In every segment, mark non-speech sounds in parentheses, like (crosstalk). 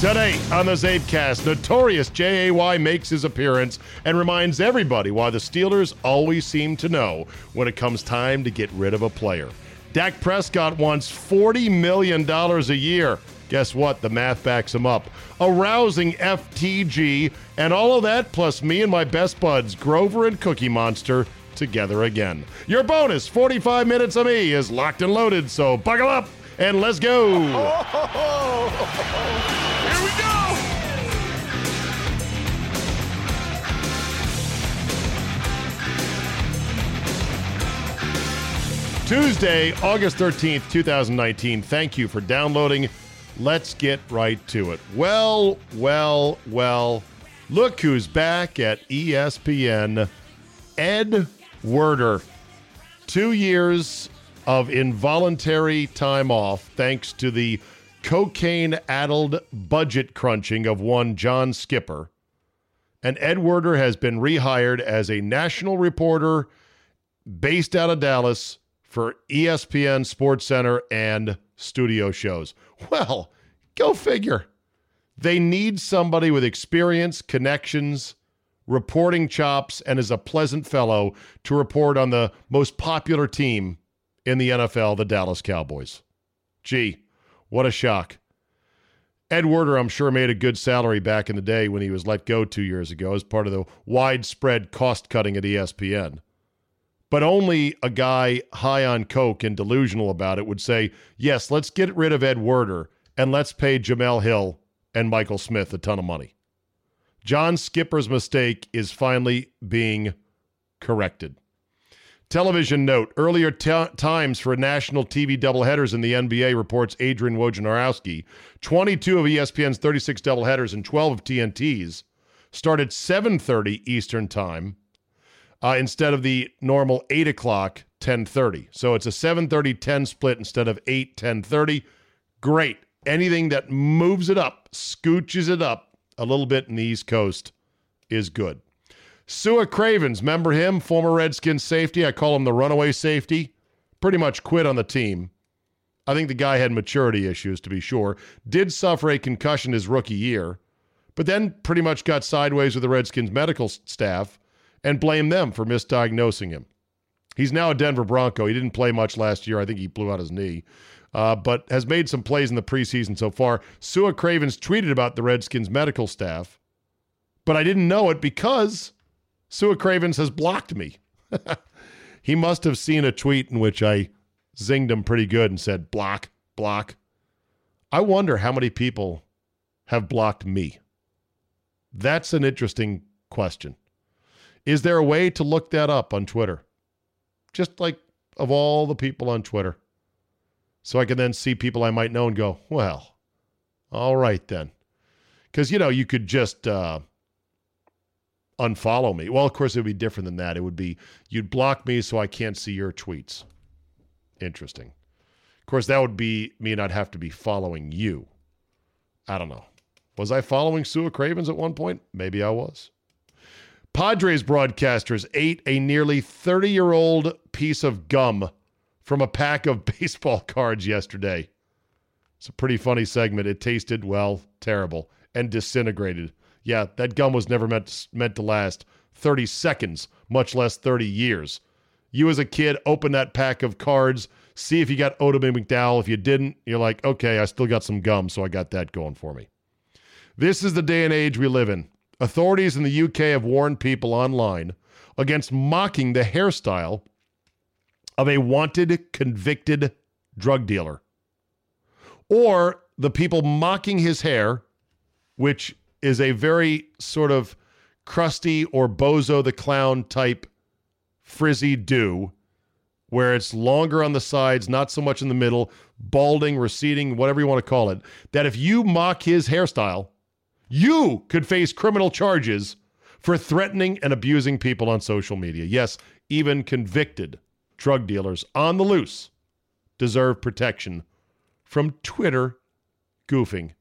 Today on the CzabeCast, notorious JAY makes his appearance and reminds everybody why the Steelers always seem to know when it comes time to get rid of a player. Dak Prescott wants $40 million a year. Guess what? The math backs him up. A rousing FTG, and all of that plus me and my best buds, Grover and Cookie Monster, together again. Your bonus 45 minutes of me is locked and loaded, so buckle up and let's go. Here we go! Tuesday, August 13th, 2019. Thank you for downloading. Let's get right to it. Well, well, well. Look who's back at ESPN. Ed Werder. Two years of involuntary time off thanks to the cocaine addled budget crunching of one John Skipper. And Ed Werder has been rehired as a national reporter based out of Dallas for ESPN Sports Center and studio shows. Well, go figure. They need somebody with experience, connections, reporting chops, and is a pleasant fellow to report on the most popular team in the NFL, the Dallas Cowboys. Gee, what a shock. Ed Werder, I'm sure, made a good salary back in the day when he was let go two years ago as part of the widespread cost cutting at ESPN. But only a guy high on coke and delusional about it would say, yes, let's get rid of Ed Werder and let's pay Jemele Hill and Michael Smith a ton of money. John Skipper's mistake is finally being corrected. Television note earlier t- times for national TV doubleheaders in the NBA, reports Adrian Wojnarowski. 22 of ESPN's 36 doubleheaders and 12 of TNT's start at 7.30 Eastern Time uh, instead of the normal 8 o'clock 10.30. So it's a 7.30, 10 split instead of 8, 10.30. Great. Anything that moves it up, scooches it up a little bit in the East Coast is good. Sua Cravens, remember him? Former Redskins safety. I call him the runaway safety. Pretty much quit on the team. I think the guy had maturity issues, to be sure. Did suffer a concussion his rookie year, but then pretty much got sideways with the Redskins medical staff and blamed them for misdiagnosing him. He's now a Denver Bronco. He didn't play much last year. I think he blew out his knee, uh, but has made some plays in the preseason so far. Sua Cravens tweeted about the Redskins medical staff, but I didn't know it because Sua Cravens has blocked me. (laughs) he must have seen a tweet in which I zinged him pretty good and said, block, block. I wonder how many people have blocked me. That's an interesting question. Is there a way to look that up on Twitter? Just like of all the people on Twitter. So I can then see people I might know and go, well, all right then. Because, you know, you could just uh, unfollow me. Well, of course, it would be different than that. It would be you'd block me so I can't see your tweets. Interesting. Of course, that would be mean I'd have to be following you. I don't know. Was I following Sua Cravens at one point? Maybe I was. Padres broadcasters ate a nearly 30 year old piece of gum from a pack of (laughs) baseball cards yesterday. It's a pretty funny segment. It tasted, well, terrible and disintegrated. Yeah, that gum was never meant meant to last 30 seconds, much less 30 years. You as a kid open that pack of cards, see if you got Odom and McDowell. If you didn't, you're like, okay, I still got some gum, so I got that going for me. This is the day and age we live in. Authorities in the UK have warned people online against mocking the hairstyle of a wanted convicted drug dealer or the people mocking his hair, which is a very sort of crusty or bozo the clown type frizzy do, where it's longer on the sides, not so much in the middle, balding, receding, whatever you want to call it. That if you mock his hairstyle, you could face criminal charges for threatening and abusing people on social media. Yes, even convicted drug dealers on the loose deserve protection from Twitter goofing.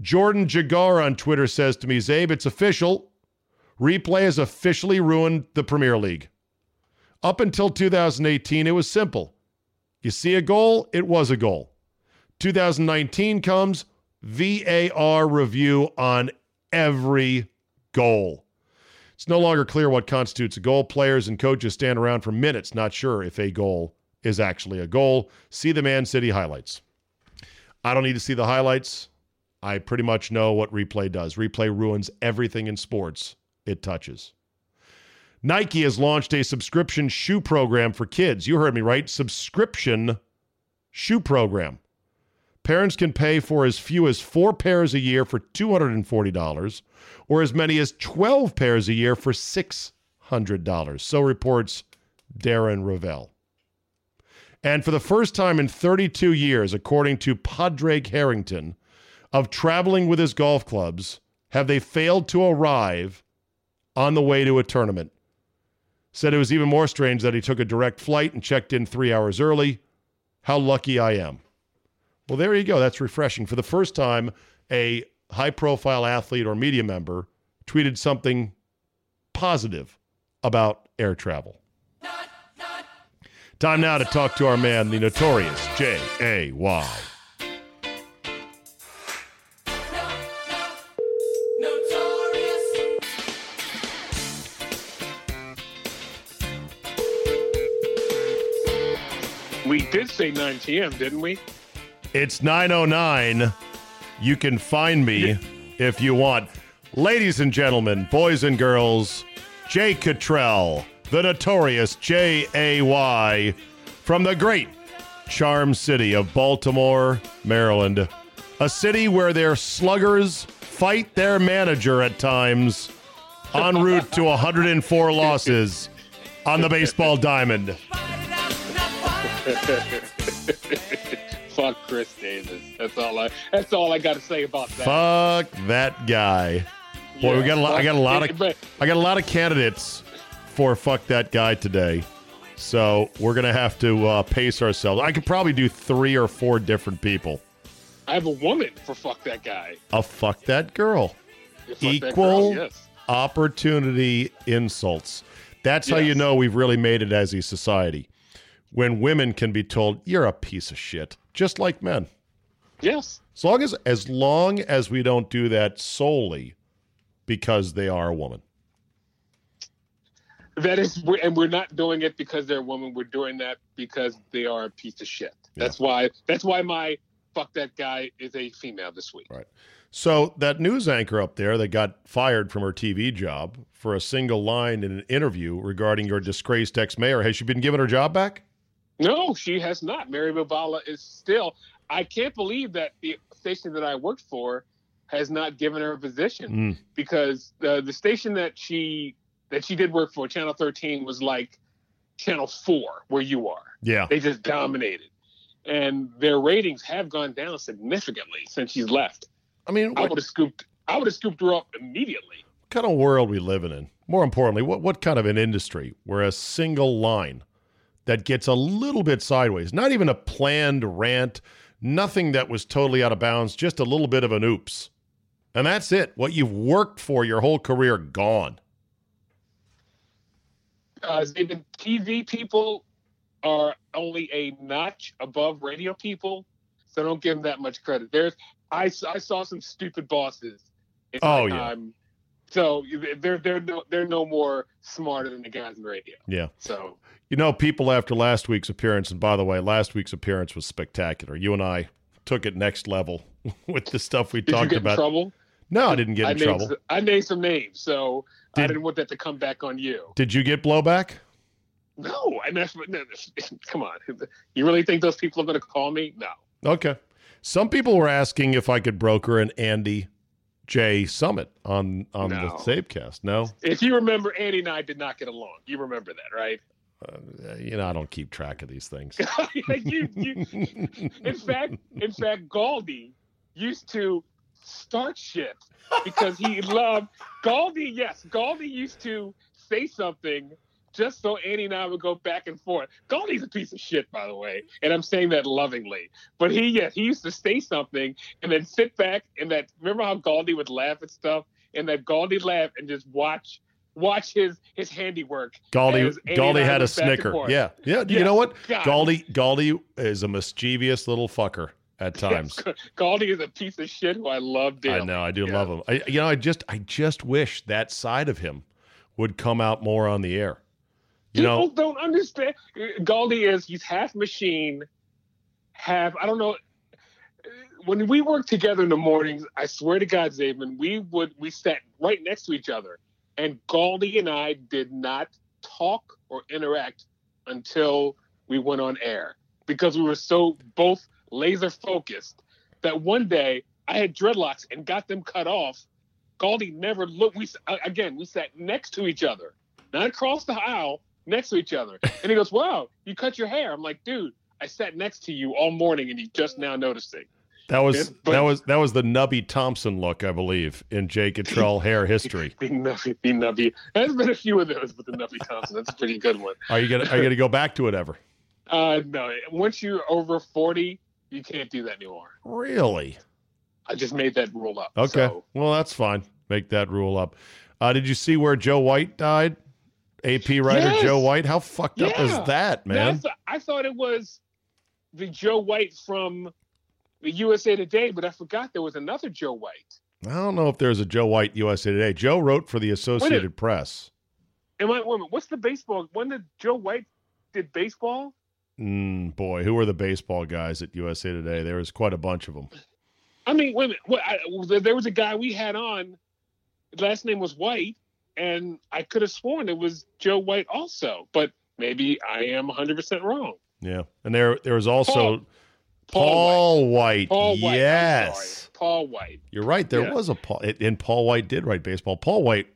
Jordan Jagar on Twitter says to me, Czabe, it's official. Replay has officially ruined the Premier League. Up until 2018, it was simple. You see a goal, it was a goal. 2019 comes, VAR review on every goal. It's no longer clear what constitutes a goal. Players and coaches stand around for minutes, not sure if a goal is actually a goal. See the Man City highlights. I don't need to see the highlights. I pretty much know what replay does. Replay ruins everything in sports it touches. Nike has launched a subscription shoe program for kids. You heard me right. Subscription shoe program. Parents can pay for as few as four pairs a year for $240 or as many as 12 pairs a year for $600. So reports Darren Rovell. And for the first time in 32 years, according to Padraig Harrington, of traveling with his golf clubs, have they failed to arrive on the way to a tournament. Said it was even more strange that he took a direct flight and checked in three hours early. How lucky I am. Well, there you go. That's refreshing. For the first time, a high profile athlete or media member tweeted something positive about air travel. Time now to talk to our man, the notorious J.A.Y. did say 9 p.m., didn't we? It's 909. You can find me if you want. Ladies and gentlemen, boys and girls, Jay Cottrell, the notorious J A Y, from the great charm city of Baltimore, Maryland. A city where their sluggers fight their manager at times en route to 104 losses on the baseball diamond. (laughs) Fuck Chris Davis. That's all I. That's all I got to say about that. Fuck that guy. Boy, we got a lot. I got a lot of. I got a lot of candidates for fuck that guy today. So we're gonna have to uh, pace ourselves. I could probably do three or four different people. I have a woman for fuck that guy. A fuck that girl. Yeah, fuck that Equal girl, yes. opportunity insults. That's how you know we've really made it as a society. When women can be told you're a piece of shit, just like men. Yes. As long as as long as we don't do that solely because they are a woman. That is, we're- and we're not doing it because they're a woman. We're doing that because they are a piece of shit. That's why. That's why my fuck that guy is a female this week. Right. So that news anchor up there that got fired from her TV job for a single line in an interview regarding your disgraced ex-mayor, has she been given her job back? No, she has not. Mary Bubala is still. I can't believe that the station that I worked for has not given her a position Mm. because the the station that she that she did work for, Channel 13, was like Channel 4, where you are. Yeah. They just dominated, and their ratings have gone down significantly since she's left. I mean, I would have scooped. I would have scooped her up immediately. What kind of world we living in? More importantly, what, what kind of an industry where a single line that gets a little bit sideways, not even a planned rant, nothing that was totally out of bounds, just a little bit of an oops. And that's it. What you've worked for your whole career gone. uh, even TV people are only a notch above radio people, so don't give them that much credit. There's I, I saw some stupid bosses. In Oh, yeah. time. So they're they're no they're no more smarter than the guys in radio. Yeah. So You know, people after last week's appearance, and by the way, last week's appearance was spectacular. You and I took it next level (laughs) with the stuff we did you talked get in about. trouble? No, I didn't get I in trouble. I named some names, so I Did- didn't want that to come back on you. Did you get blowback? No, no, that's- (laughs) come on. You really think those people are going to call me? No. Okay. Some people were asking if I could broker an Andy J Summit on on the No. CzabeCast. No, If you remember, Andy and I did not get along. You remember that, right? Uh, you know I don't keep track of these things. (laughs) you, you, in fact, in fact, Galdi used to start shit because he loved Galdi. Yes, Galdi used to say something just so Andy and I would go back and forth. Galdi's a piece of shit, by the way, and I'm saying that lovingly. But he, yes, he used to say something and then sit back and that. Remember how Galdi would laugh at stuff and that Galdi laugh and just watch. Watch his his handiwork. Galdi as Andy and Galdi had a went back and snicker. Yeah, yeah. You Yes. know what? God. Galdi Galdi is a mischievous little fucker, at times. (laughs) Galdi is a piece of shit who I love dearly. I know, I do Yeah. love him. I, you know, I just, I just wish that side of him would come out more on the air. You People know, don't understand. Galdi is he's half machine, half I don't know. When we worked together in the mornings, I swear to God, Czaban, we would we sat right next to each other, and Galdi and I did not talk or interact until we went on air because we were so both laser focused that one day I had dreadlocks and got them cut off. Galdi never looked. We again we sat next to each other, not across the aisle, next to each other. And he goes, "Wow, you cut your hair." I'm like, "Dude, I sat next to you all morning, and you just now noticing." That was but- that was that was the Nubby Thompson look, I believe, in Jay Cottrell (laughs) hair history. The nubby, the nubby. There's been a few of those with the nubby Thompson. That's a pretty good one. Are you gonna Are you gonna go back to it ever? (laughs) Uh, no, once you're over 40, you can't do that anymore. Really? I just made that rule up. Okay. So, Well, that's fine. Make that rule up. Uh, did you see where Joe White died? AP writer Yes. Joe White. How fucked up is that, Man, I, man? th- I thought it was the Joe White from the USA Today, but I forgot there was another Joe White. I don't know if there's a Joe White USA Today. Joe wrote for the Associated Press. Am I, wait minute, what's the baseball? When did Joe White did baseball? Mm, boy, who were the baseball guys at USA Today? There was quite a bunch of them. I mean, wait a. What, I, there- was a guy we had on. Last name was White, and I could have sworn it was Joe White also, but maybe I am 100% wrong. Yeah, and there there was also Paul- Paul, Paul White. Paul White. Yes. Paul White. you're right. There Yeah. was a Paul, and Paul White did write baseball. Paul White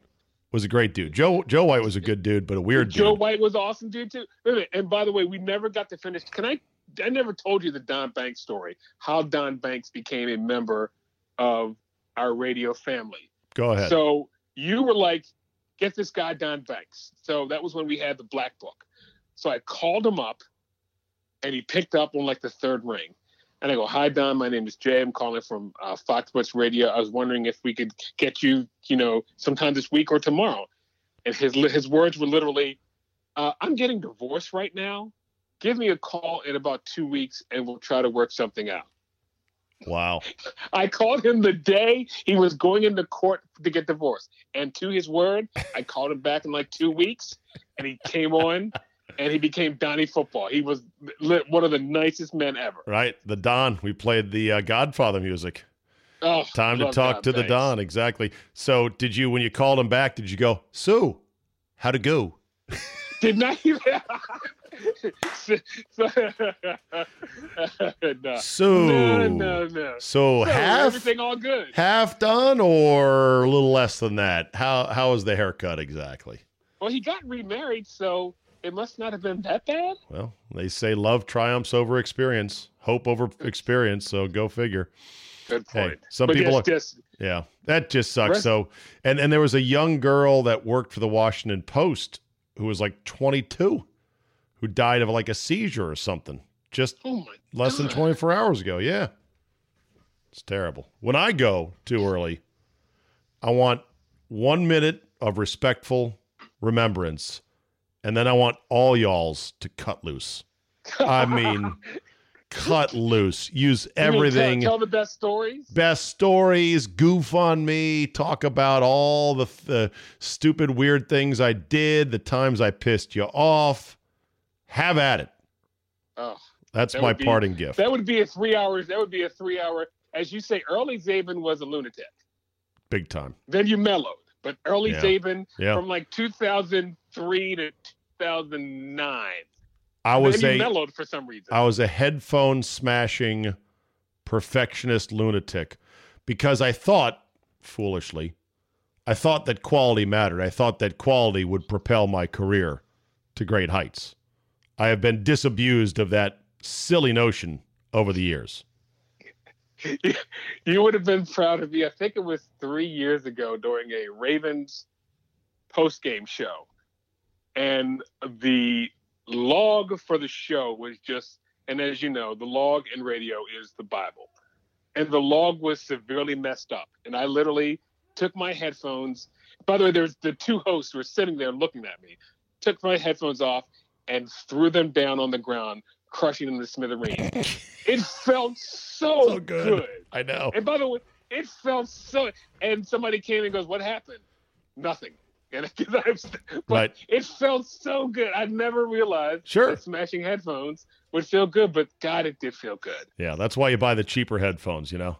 was a great dude. Joe Joe White was a good dude, but a weird dude. Joe dude. White was awesome dude too. Wait a minute, And by the way, we never got to finish. Can I? I never told you the Don Banks story. How Don Banks became a member of our radio family. Go ahead. So you were like, get this guy Don Banks. So that was when we had the black book. So I called him up and he picked up on like the third ring. And I go, Hi Don, my name is Jay. I'm calling from uh, Fox Sports Radio. I was wondering if we could get you, you know, sometime this week or tomorrow. And his his words were literally, uh, I'm getting divorced right now. Give me a call in about two weeks and we'll try to work something out. wow. (laughs) I called him the day he was going into court to get divorced. And to his word, I called him back in like two weeks and he came on and he became Donnie Football. He was one of the nicest men ever. Right, the Don. We played the uh, Godfather music. Oh, Time to talk Don to the Don. Exactly. So, did you when you called him back? Did you go, Sue? How to go? (laughs) Did not even. (laughs) no. Sue. no, no, no. So So, half everything all good. half done or a little less than that? How how was the haircut exactly? Well, he got remarried, so it must not have been that bad. Well, they say love triumphs over experience, hope over experience. So go figure. Good Hey, point. some but people are- Yeah, that just sucks. Rest- So, and and there was a young girl that worked for the Washington Post who was like 22, who died of like a seizure or something, just oh less than 24 hours ago. Yeah, it's terrible. When I go too early, I want one minute of respectful remembrance, and then I want all y'all's to cut loose. I mean, (laughs) cut loose. Use mean tell- everything Tell, the best stories. best stories, goof on me, talk about all the, the stupid, weird things I did, the times I pissed you off. Have at it. Oh, That's That my be- parting gift. that would be a three hours. That would be a three hour. As you say, early Czaban was a lunatic. Big time. Then you mellowed, but early Yeah. Czaban Yeah. from like 2003 to 2009. I was a mellowed for some reason. I was a headphone smashing perfectionist lunatic because I thought foolishly I thought that quality mattered. I thought that quality would propel my career to great heights. I have been disabused of that silly notion over the years. (laughs) you would have been proud of me. I think it was three years ago during a Ravens post game show. And the log for the show was just, and as you know, the log in radio is the Bible. And the log was severely messed up. And I literally took my headphones. By the way, there's the two hosts who were sitting there looking at me, took my headphones off and threw them down on the ground, crushing them to smithereens. (laughs) it felt so, So good. good. I know. And by the way, it felt so. And somebody came and goes, "What happened?" Nothing. (laughs) And but Right. it felt so good. I never realized Sure. that smashing headphones would feel good, but God, it did feel good. Yeah, that's why you buy the cheaper headphones. You know,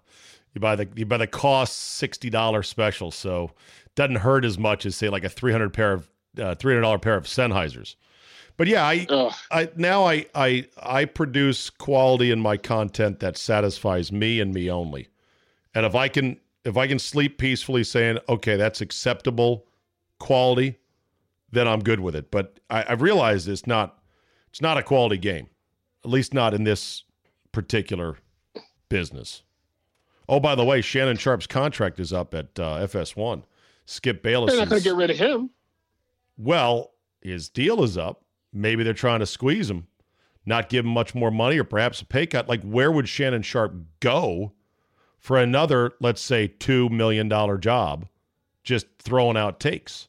you buy the you buy the cost sixty dollars special, so it doesn't hurt as much as say like a three hundred pair of uh, three hundred dollar pair of Sennheisers. But yeah, I Ugh. I now I I I produce quality in my content that satisfies me and me only. And if I can if I can sleep peacefully saying, okay, that's acceptable quality, then I'm good with it. But I, I've realized it's not it's not a quality game. At least not in this particular business. Oh, by the way, Shannon Sharpe's contract is up at uh, FS1. Skip Bayless. They're not going to get rid of him. well, his deal is up. Maybe they're trying to squeeze him, not give him much more money or perhaps a pay cut. Like, where would Shannon Sharpe go for another, let's say, $2 million job just throwing out takes?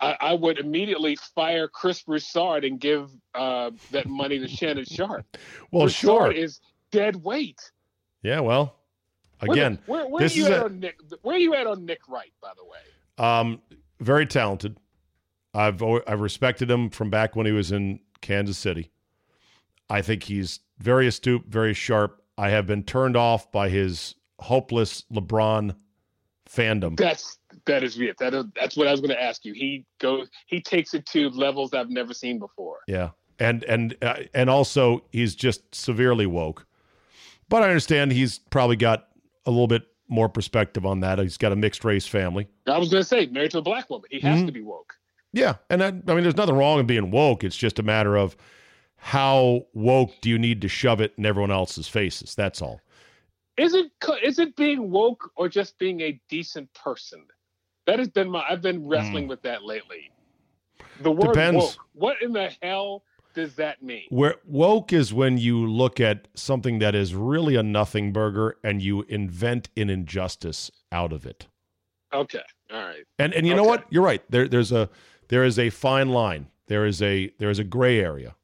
I, I would immediately fire Chris Broussard and give uh, that money to Shannon Sharpe. (laughs) Well, Broussard sure. is dead weight. Yeah, well, again, where, where, this are you is at a- on Nick? Where are you at on Nick Wright, by the way? Um, very talented. I've I've respected him from back when he was in Kansas City. I think he's very astute, very sharp. I have been turned off by his hopeless LeBron fandom. That's that is it. That is, that's what I was going to ask you. He goes. He takes it to levels I've never seen before. Yeah, and and uh, and also he's just severely woke. But I understand he's probably got a little bit more perspective on that. He's got a mixed race family. I was going to say, married to a black woman, he has Mhm. to be woke. Yeah, and that, I mean, there's nothing wrong with being woke. It's just a matter of how woke do you need to shove it in everyone else's faces. That's all. Is it is it being woke or just being a decent person? That has been my. I've been wrestling with that lately. The word Hmm. Depends. woke. What in the hell does that mean? Where woke is when you look at something that is really a nothing burger and you invent an injustice out of it. Okay, all right. And and you know what? You're right. There there's a there is a fine line. There is a there is a gray area.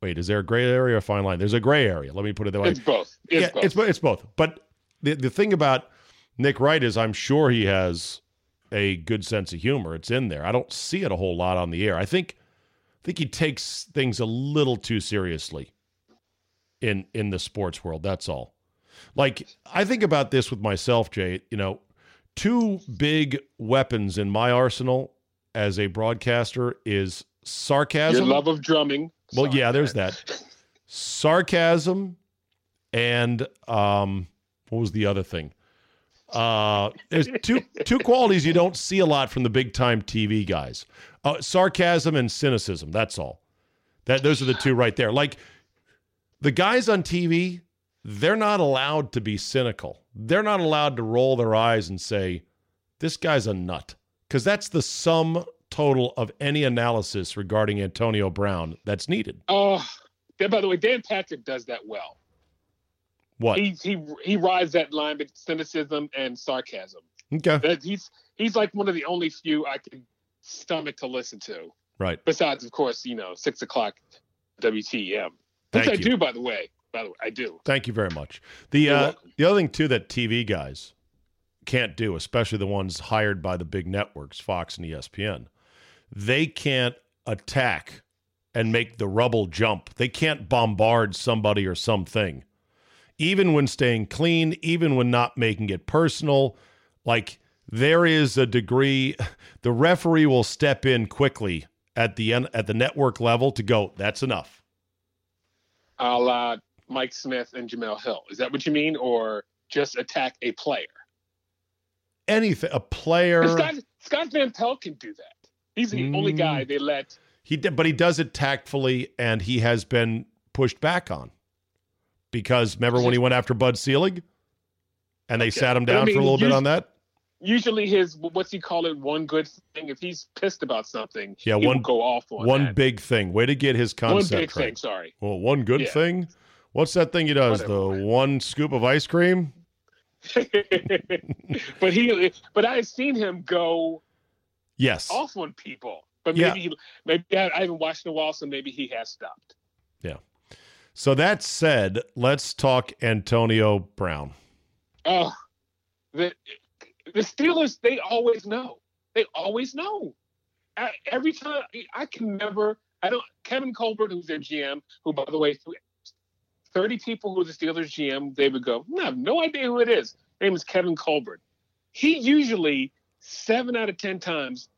Wait, is there a gray area or a fine line? There's a gray area. Let me put it that way. It's both. It's yeah, both. it's it's both. But the the thing about Nick Wright is, I'm sure he has a good sense of humor. It's in there. I don't see it a whole lot on the air. I think I think he takes things a little too seriously in in the sports world. That's all. Like I think about this with myself, Jay. You know, two big weapons in my arsenal as a broadcaster is sarcasm. Your love of drumming. Well, Sorry, yeah, there's man. that. Sarcasm and um what was the other thing? Uh there's two two qualities you don't see a lot from the big time TV guys. Uh, sarcasm and cynicism, that's all. That those are the two right there. Like the guys on TV, they're not allowed to be cynical. They're not allowed to roll their eyes and say this guy's a nut because that's the sum total of any analysis regarding Antonio Brown that's needed. Oh, yeah, by the way, Dan Patrick does that well. What? He he he rides that line between cynicism and sarcasm. Okay. That he's he's like one of the only few I can stomach to listen to. Right. Besides, of course, you know, six o'clock WTM. Which Thank I you. do, by the way. By the way, I do. Thank you very much. The uh, the other thing too that TV guys can't do, especially the ones hired by the big networks, Fox and ESPN, they can't attack and make the rubble jump. They can't bombard somebody or something. Even when staying clean, even when not making it personal, like there is a degree (laughs) the referee will step in quickly at the end at the network level to go, that's enough. A la Mike Smith and Jemele Hill. Is that what you mean, or just attack a player? Anything a player And Scott Scott Van Pelt can do that. He's the only Mm. guy they let. He did, but he does it tactfully, and he has been pushed back on because remember when he went after Bud Selig, and they Okay. sat him But I down for a mean, little bit on that. Usually, his what's he call it? One good thing. If he's pissed about something, Yeah, one- go off on One that. big thing, way to get his one big right. thing. Sorry. Well, one good Yeah. thing. What's that thing he does? Whatever. The one scoop of ice cream. (laughs) (laughs) but he, but I have seen him go Yes. off on people. But Yeah. maybe he, maybe I, I haven't watched in a while, so maybe he has stopped. So that said, let's talk Antonio Brown. Oh, the the Steelers, they always know. They always know. Every time, I can never. I don't. Kevin Colbert, who's their GM, who by the way, thirty people who are the Steelers GM, they would go, I have no idea who it is. Name is Kevin Colbert. He usually seven out of ten times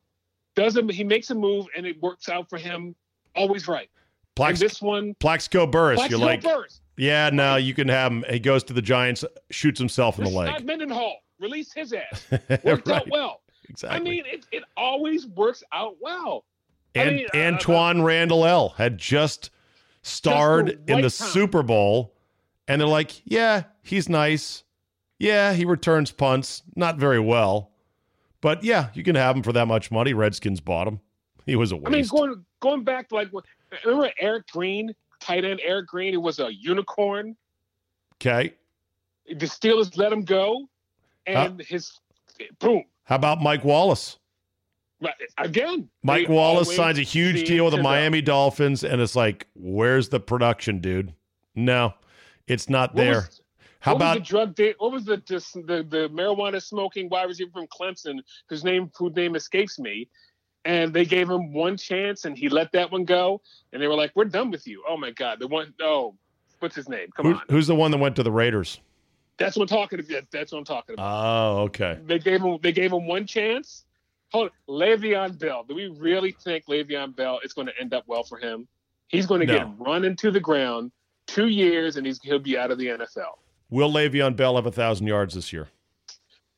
doesn't. He makes a move and it works out for him. Always right. Plax, this one, Plaxico Burress, Plaxico you're like, Burress. yeah, no, you can have him. He goes to the Giants, shoots himself in the leg. Rashard Mendenhall, release his ass. (laughs) Worked right. out well. Exactly. I mean, it, it always works out well. I and mean, uh, Antwaan Randle El had just starred the in the time. Super Bowl, and they're like, yeah, he's nice. Yeah, he returns punts, not very well, but yeah, you can have him for that much money. Redskins bought him. He was a waste. I mean, going going back to like, remember Eric Green, tight end Eric Green, who was a unicorn. okay. The Steelers let him go, and his boom. How about Mike Wallace? Again, Mike Wallace signs a huge deal with the. Miami Dolphins, and it's like, where's the production, dude? No, it's not What there. was- How what about was the drug? Da- what was the, the the marijuana smoking wide receiver from Clemson, whose name whose name escapes me? And they gave him one chance, and he let that one go. And they were like, "We're done with you." Oh my God, the one oh, what's his name? Come who- on, who's the one that went to the Raiders? that's what I'm talking about. That's what I'm talking about. Oh, okay. they gave him they gave him one chance. Hold on. Le'Veon Bell. Do we really think Le'Veon Bell is going to end up well for him? He's going to No. get run into the ground two years, and he's he'll be out of the NFL. Will Le'Veon Bell have a thousand yards this year?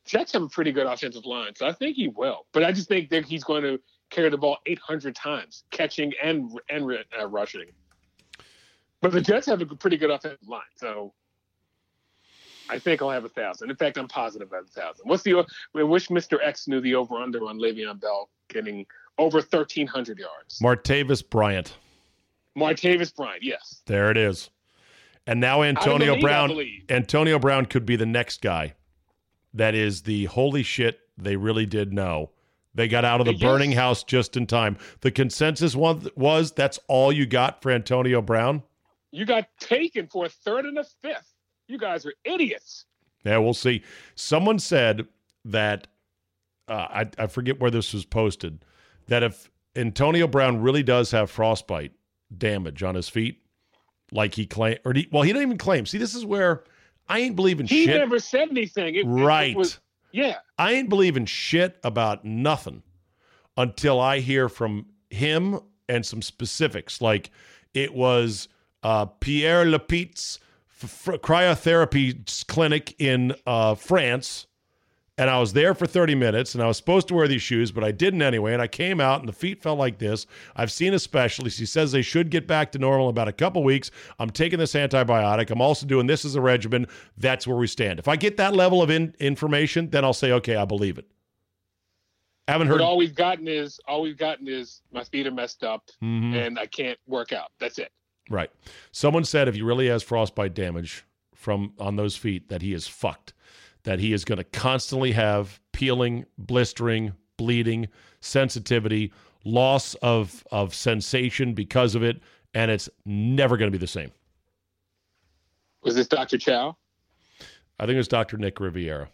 Jets have a pretty good offensive line, so I think he will. But I just think that he's going to carry the ball 800 times, catching and and uh, rushing. But the Jets have a pretty good offensive line, so I think I'll have a thousand. In fact, I'm positive I have a thousand. What's the? I wish Mr. X knew the over under on Le'Veon Bell getting over 1,300 yards. Martavis Bryant. Martavis Bryant, yes. There it is. And now Out of the Antonio Brown. Antonio Brown could be the next guy. That is the holy shit they really did know. They got out of the burning house just in time. The consensus one was that's all you got for Antonio Brown. You got taken for a third and a fifth. You guys are idiots. Yeah, we'll see. Someone said that uh, I, I forget where this was posted that if Antonio Brown really does have frostbite damage on his feet, like he claimed, or he, well, he didn't even claim. See, this is where I ain't believing He shit. He never said anything. It- it- it right. was- yeah. I ain't believing shit about nothing until I hear from him and some specifics. Like it was uh, Pierre f- f- cryotherapy clinic in uh, France. And I was there for 30 minutes and I was supposed to wear these shoes, but I didn't anyway. And I came out and the feet felt like this. I've seen a specialist. He says they should get back to normal in about a couple weeks. I'm taking this antibiotic. I'm also doing this as a regimen. That's where we stand. If I get that level of in- information, then I'll say, okay, I believe it. Haven't heard. But all we've gotten is all we've gotten is my feet are messed up Mhm. and I can't work out. That's it. Right. Someone said if he really has frostbite damage from on those feet, that he is fucked. That he is going to constantly have peeling, blistering, bleeding, sensitivity, loss of of sensation because of it, and it's never going to be the same. Was this Dr. Chow? I think it was Dr. Nick Riviera.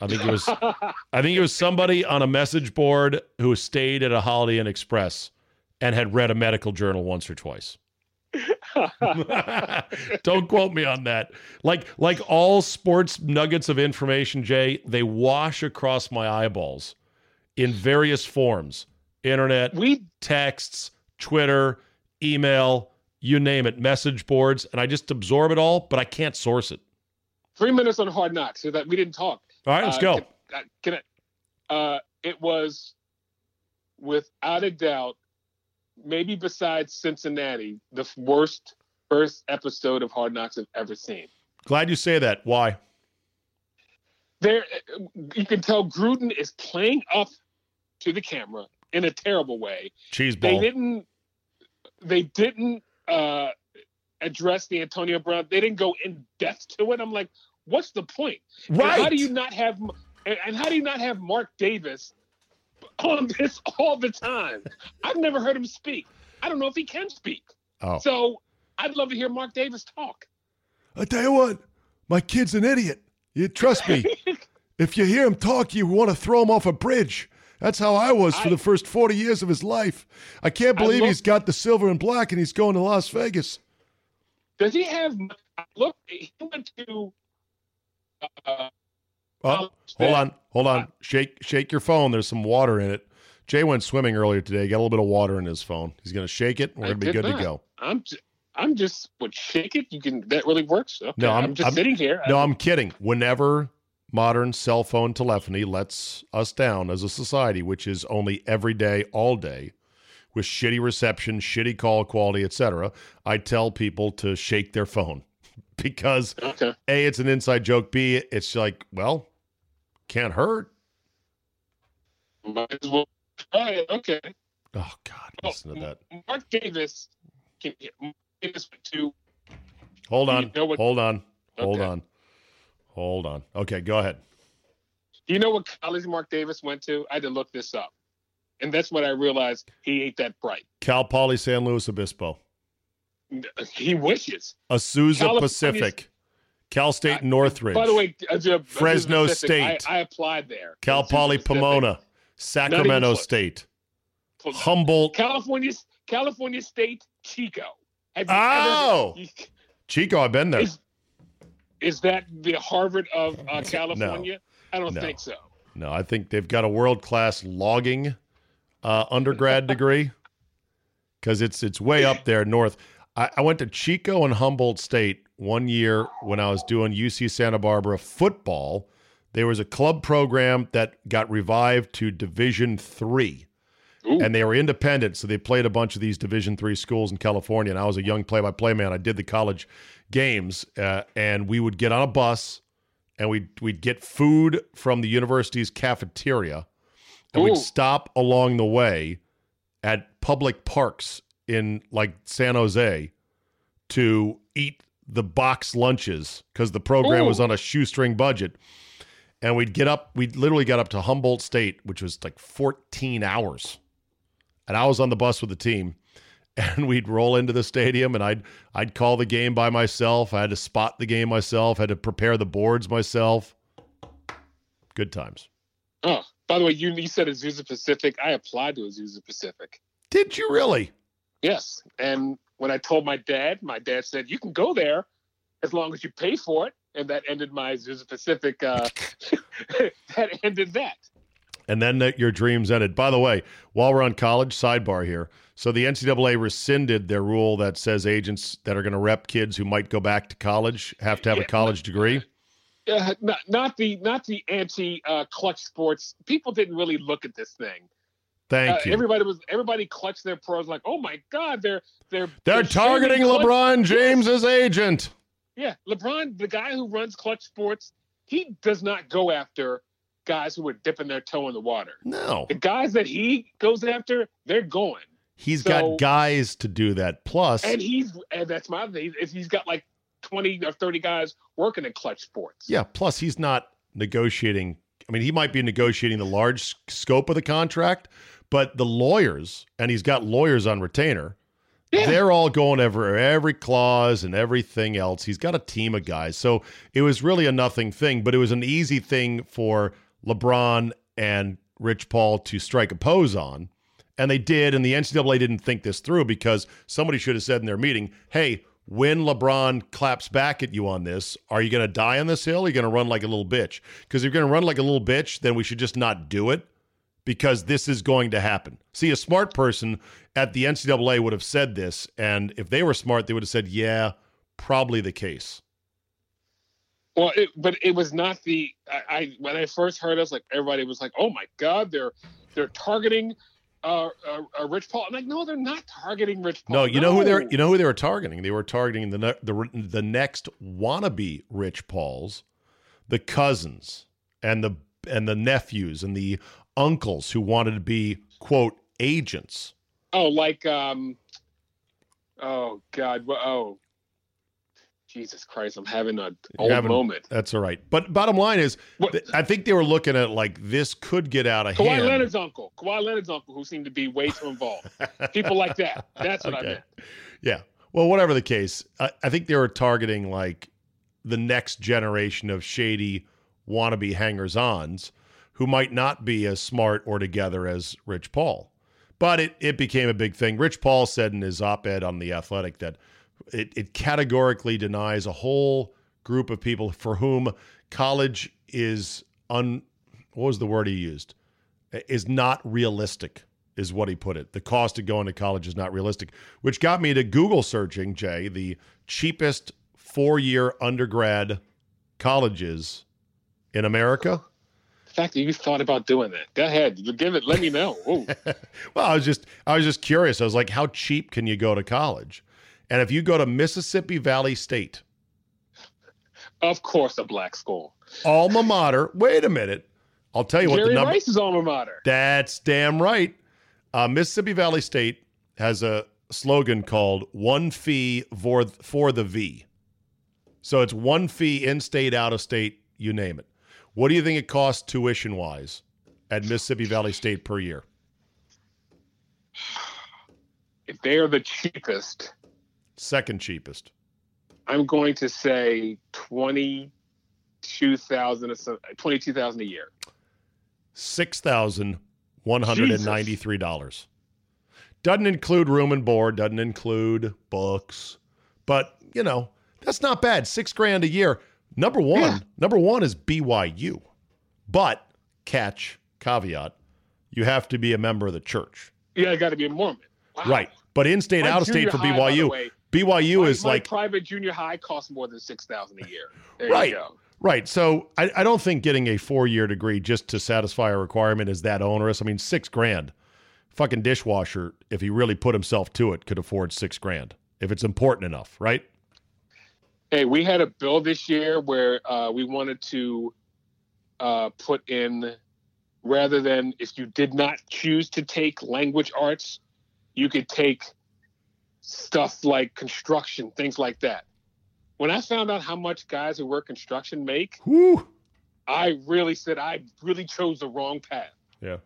I think it was (laughs) I think it was somebody on a message board who stayed at a Holiday Inn Express and had read a medical journal once or twice. (laughs) Don't quote me on that. Like like all sports nuggets of information, Jay, they wash across my eyeballs in various forms. Internet, we texts, Twitter, email, you name it, message boards, and I just absorb it all, but I can't source it. three minutes on Hard Knocks so that we didn't talk. All right, let's Uh, go. Can, uh, can I, uh, it was without a doubt, maybe besides Cincinnati, the worst first episode of Hard Knocks I've ever seen. Glad you say that. Why? There, you can tell Gruden is playing up to the camera in a terrible way. Cheese They didn't. They didn't uh, address the Antonio Brown. They didn't go in depth to it. I'm like, what's the point? And how do you not have and how do you not have Mark Davis (laughs) on this all the time? I've never heard him speak. I don't know if he can speak. Oh. So I'd love to hear Mark Davis talk. I tell you what, my kid's an idiot. You trust me. (laughs) if you hear him talk, you want to throw him off a bridge. That's how I was for I- the first 40 years of his life. I can't I believe look- he's got the silver and black and he's going to Las Vegas. Does he have? Look, he went to. Uh, Oh, hold on, hold on. Shake, shake your phone. There's some water in it. Jay went swimming earlier today. Got a little bit of water in his phone. He's going to shake it. We're going to be good not. to go. I'm. J- I'm just would shake it. You can. That really works. Okay. No, I'm- I'm, just I'm- sitting here. No, I'm kidding. Whenever modern cell phone telephony lets us down as a society, which is only every day, all day, with shitty reception, shitty call quality, etc., I tell people to shake their phone (laughs) because okay. a it's an inside joke. B it's like well, can't hurt. Might as well try it. Okay. Oh God, oh, listen to that. Mark Davis can Mark Davis went to Hold You on, know what- hold on, hold Okay. on, hold on. Okay, go ahead. Do you know what college Mark Davis went to? I had to look this up. And that's when I realized he ain't that bright. Cal Poly San Luis Obispo, He wishes. Azusa California- Pacific, Cal State Uh, Northridge. By the way, uh, uh, Fresno State. I, I applied there. Cal It's Poly Pomona, Sacramento. State, Humboldt, California, California State, Chico. Have you Oh! ever, Chico. I've been there. is, is that the Harvard of uh, (laughs) California? I don't No. think so. No, I think they've got a world class logging uh, undergrad (laughs) degree because it's it's way up there north. I, I went to Chico and Humboldt State one year when I was doing UC Santa Barbara football. There was a club program that got revived to Division three. Ooh. and they were independent so they played a bunch of these division three schools in california and i was a young play-by-play man i did the college games uh, and we would get on a bus and we'd, we'd get food from the university's cafeteria and Ooh. we'd stop along the way at public parks in like san jose to eat the box lunches because the program was on a shoestring budget and we'd get up we literally got up to humboldt state which was like 14 hours and I was on the bus with the team, (laughs) and we'd roll into the stadium, and I'd I'd call the game by myself. I had to spot the game myself. had to prepare the boards myself. Good times. Oh, by the way, you, you said Azusa Pacific. I applied to Azusa Pacific. Did you really? Yes. And when I told my dad, my dad said, you can go there as long as you pay for it. And that ended my Azusa Pacific. Uh, (laughs) that ended that. And then uh, your dreams ended. By the way, while we're on college, sidebar here. So the NCAA rescinded their rule that says agents that are going to rep kids who might go back to college have to have a Yeah. college degree. Uh, not, not the not the anti uh, clutch sports. People didn't really look at this thing. Thank Uh, you. everybody was everybody clutched their pros like, oh my god, they're they're They're targeting shaming clutch- LeBron James's agent. Yeah, LeBron, the guy who runs Clutch Sports, he does not go after guys who are dipping their toe in the water. No. The guys that he goes after, they're going. He's So- got guys to do that. Plus, And he's and that's my thing. He's got like twenty or thirty guys working in Clutch Sports. yeah, plus he's not negotiating. I mean, he might be negotiating the large scope of the contract, but the lawyers, and he's got lawyers on retainer, Yeah. they're all going over every clause and everything else. He's got a team of guys. So it was really a nothing thing, but it was an easy thing for LeBron and Rich Paul to strike a pose on. And they did, and the NCAA didn't think this through because somebody should have said in their meeting, hey, when LeBron claps back at you on this, are you going to die on this hill? Or are you going to run like a little bitch? Because if you're going to run like a little bitch, then we should just not do it because this is going to happen. See, a smart person at the NCAA would have said this, and if they were smart, they would have said, yeah, probably the case. Well, it, but it was not the. I, I when I first heard, us, like, everybody was like, "Oh my God, they're they're targeting uh, uh, uh, Rich Paul." I'm like, no, they're not targeting Rich Paul. No, you know who they're you know who they were targeting? They were targeting the ne- the the next wannabe Rich Pauls, the cousins and the and the nephews and the uncles who wanted to be quote agents. Oh, like um. Oh God. Oh. Jesus Christ! I'm having a old having- moment. That's all right. But bottom line is, th- I think they were looking at like this could get out of Kawhi hand. Leonard's uncle. Kawhi Leonard's uncle, who seemed to be way too involved. People like that. That's what I (laughs) Okay. meant. Yeah. Well, whatever the case, I, I think they were targeting like the next generation of shady wannabe hangers ons who might not be as smart or together as Rich Paul. But it, it became a big thing. Rich Paul said in his op ed on The Athletic that it, it categorically denies a whole group of people for whom college is un. What was the word he used? Is not realistic, is what he put it. The cost of going to college is not realistic, which got me to Google searching, Jay, the cheapest four year undergrad colleges in America. Fact that you thought about doing that. Go ahead. Give it. Let me know. (laughs) Well, I was just I was just curious. I was like, how cheap can you go to college? And if you go to Mississippi Valley State, of course, a black school. Alma mater. Wait a minute. I'll tell you Jerry what the number. Rice's alma mater. That's damn right. Uh, Mississippi Valley State has a slogan called "One fee for for the V." So it's one fee in state, out of state, you name it. What do you think it costs tuition wise at Mississippi Valley State per year? If they are the cheapest, second cheapest. I'm going to say twenty two thousand, twenty two thousand a year. Six thousand one hundred and ninety three dollars. Doesn't include room and board. Doesn't include books, but you know that's not bad. Six grand a year. Number one, yeah. number one is BYU, but catch caveat: you have to be a member of the church. Yeah, I got to be a Mormon. Wow. Right, but in state, out of state for high, BYU. Way, BYU my, is my like private junior high costs more than six thousand a year. There right. Right. So I, I don't think getting a four year degree just to satisfy a requirement is that onerous. I mean, six grand. Fucking dishwasher, if he really put himself to it, could afford six grand if it's important enough, right? Hey, we had a bill this year where uh, we wanted to uh, put in rather than if you did not choose to take language arts, you could take stuff like construction, things like that. When I found out how much guys who work construction make, Whew. I really said I really chose the wrong path. Yeah.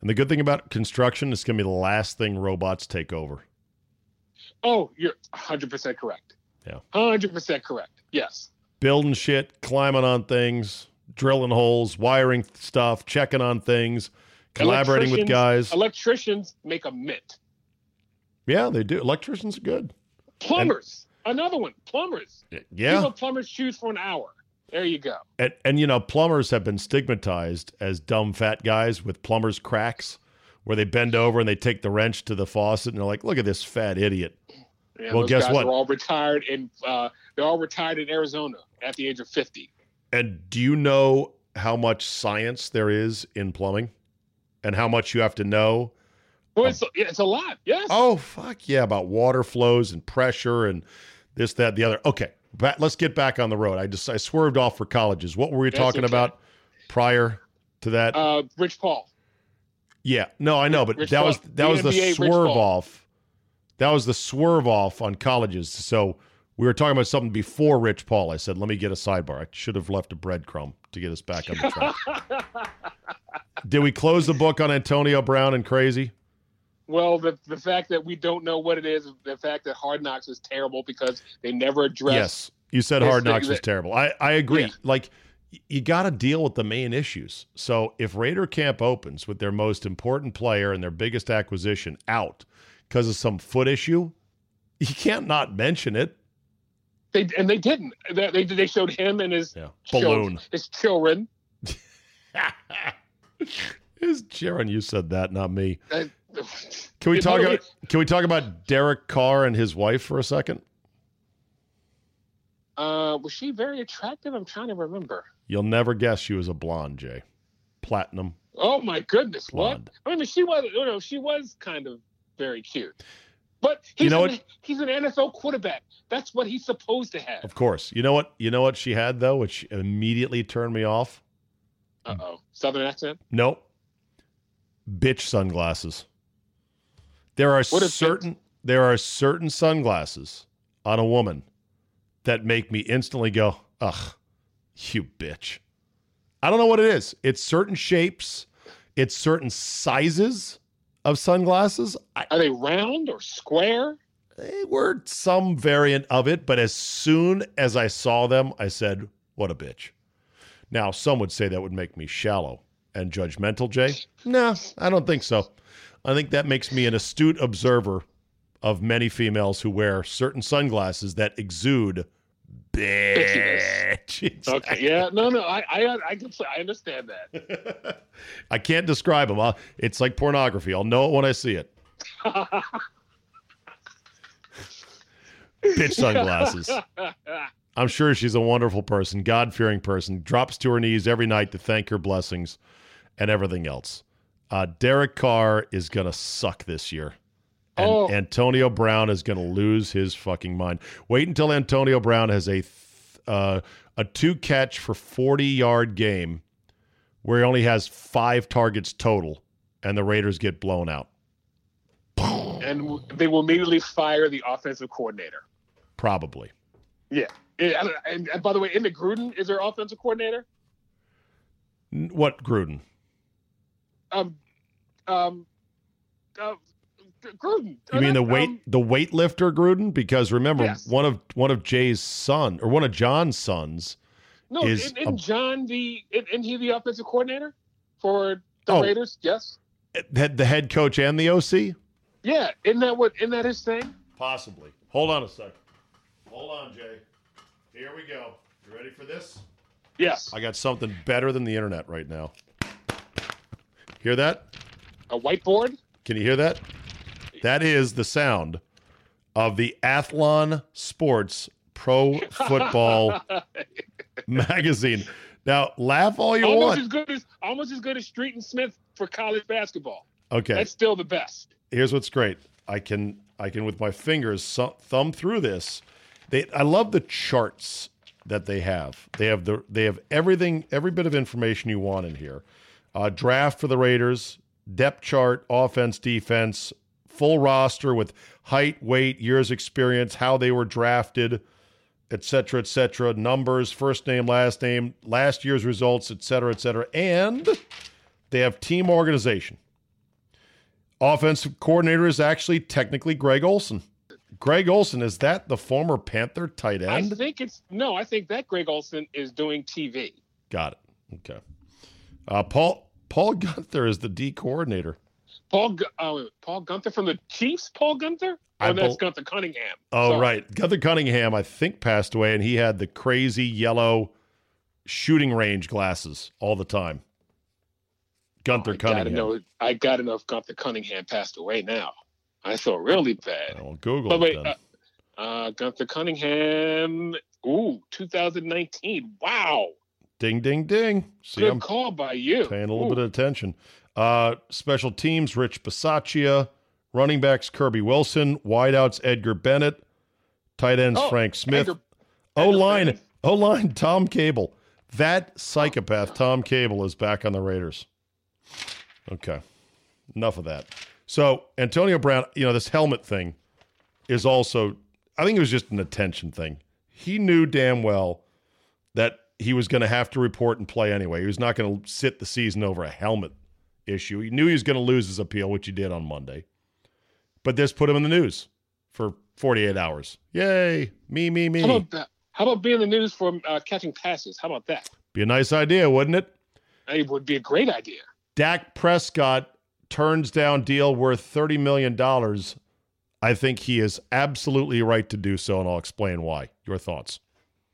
And the good thing about construction is going to be the last thing robots take over. Oh, you're 100% correct. Yeah. 100% correct. Yes. Building shit, climbing on things, drilling holes, wiring stuff, checking on things, collaborating with guys. Electricians make a mint. Yeah, they do. Electricians are good. Plumbers, and, another one. Plumbers. Yeah. People plumbers choose for an hour. There you go. And, and you know, plumbers have been stigmatized as dumb fat guys with plumbers cracks, where they bend over and they take the wrench to the faucet and they're like, "Look at this fat idiot." Yeah, well, guess what? They're all retired in. Uh, they're all retired in Arizona at the age of fifty. And do you know how much science there is in plumbing, and how much you have to know well, it's, it's a lot. Yes. Oh, fuck yeah. About water flows and pressure and this, that, the other. Okay. Back, let's get back on the road. I just, I swerved off for colleges. What were we That's talking okay. about prior to that? Uh, Rich Paul. Yeah. No, I know, but Rich that Paul, was, that the was the NBA swerve off. That was the swerve off on colleges. So we were talking about something before Rich Paul. I said, let me get a sidebar. I should have left a breadcrumb to get us back on the track. (laughs) Did we close the book on Antonio Brown and crazy? Well, the the fact that we don't know what it is, the fact that Hard Knocks is terrible because they never address. Yes, you said Hard Knocks was terrible. I I agree. Yeah. Like you got to deal with the main issues. So if Raider camp opens with their most important player and their biggest acquisition out because of some foot issue, you can't not mention it. They and they didn't. They they showed him and his yeah. balloon, his children. (laughs) His Jaron, you said that, not me. Uh, can we talk? About, can we talk about Derek Carr and his wife for a second? Uh, was she very attractive? I'm trying to remember. You'll never guess she was a blonde, Jay. Platinum. Oh my goodness! Blonde. What? I mean, she was. You know, she was kind of very cute. But he's you know an, what? He's an NFL quarterback. That's what he's supposed to have. Of course. You know what? You know what she had though, which immediately turned me off. Uh oh. Southern accent. Nope. Bitch sunglasses. There are certain there are certain sunglasses on a woman that make me instantly go, "Ugh, you bitch." I don't know what it is. It's certain shapes, it's certain sizes of sunglasses. I, are they round or square? they were some variant of it, but as soon as I saw them, I said, "What a bitch." Now, some would say that would make me shallow and judgmental, Jay. No, I don't think so. I think that makes me an astute observer of many females who wear certain sunglasses that exude (laughs) bitch. Okay, yeah, no, no, I, I, I can, I understand that. (laughs) I can't describe them. I'll, it's like pornography. I'll know it when I see it. bitch sunglasses. (laughs) I'm sure she's a wonderful person, God fearing person, drops to her knees every night to thank her blessings and everything else. Uh, Derek Carr is going to suck this year. And Oh. Antonio Brown is going to lose his fucking mind. Wait until Antonio Brown has a th- uh, a two catch for 40 yard game where he only has five targets total and the Raiders get blown out. and they will immediately fire the offensive coordinator. Probably. Yeah. And, and, and by the way, in the Gruden is their offensive coordinator. What, Gruden? Um, um, uh, Gruden. You mean the weight Um, the weightlifter Gruden? Because remember, Yes. one of one of Jay's son or one of John's sons. no, is isn't John the isn't he the offensive coordinator for the Oh. Raiders? Yes. Had the head coach and the OC? Yeah. Isn't that what? Isn't that his thing? Possibly. Hold on a second. Hold on, Jay. Here we go. You ready for this? Yes. I got something better than the internet right now. Hear that? A whiteboard. Can you hear that? That is the sound of the Athlon Sports Pro Football (laughs) magazine. Now, laugh all you almost want. as good as almost as good as Street and Smith for college basketball. Okay. That's still the best. here's what's great. I can I can with my fingers thumb through this. They I love the charts that they have. They have the they have everything every bit of information you want in here. Uh, draft for the Raiders, depth chart, offense, defense, full roster with height, weight, years experience, how they were drafted, et cetera, et cetera, numbers, first name, last name, last year's results, et cetera, et cetera, and they have team organization. Offensive coordinator is actually technically Greg Olson. Greg Olson, is that the former Panther tight end? I think it's no. I think that Greg Olson is doing TV. Got it. Okay. Uh, Paul Paul Guenther is the D coordinator. Paul uh, Paul Guenther from the Chiefs. Paul Guenther. I Oh, that's Gunther Cunningham. Oh, Sorry. right. Gunther Cunningham, I think, passed away, and he had the crazy yellow shooting range glasses all the time. Gunther I gotta Cunningham. know. I got enough. Gunther Cunningham passed away now. I feel really bad. Well, Google But it wait, uh, uh, Gunther Cunningham. Ooh, 2019. Wow. ding, ding, ding. See, Good I'm call by you. paying a little Ooh. bit of attention. Uh, special teams, Rich Bisaccia. Running backs, Kirby Wilson. Wideouts, Edgar Bennett. Tight ends, Oh, Frank Smith. O line. O line, Tom Cable. That psychopath, Tom Cable, is back on the Raiders. Okay, enough of that. So Antonio Brown, you know, this helmet thing is also, I think it was just an attention thing. He knew damn well that he was going to have to report and play anyway. He was not going to sit the season over a helmet issue. He knew he was going to lose his appeal, which he did on Monday. But this put him in the news for 48 hours. Yay, me, me, me. How about that? How about being in the news for uh, catching passes? How about that? Be a nice idea, wouldn't it? It would be a great idea. Dak Prescott turns down deal worth $30 million. I think he is absolutely right to do so, and I'll explain why. Your thoughts.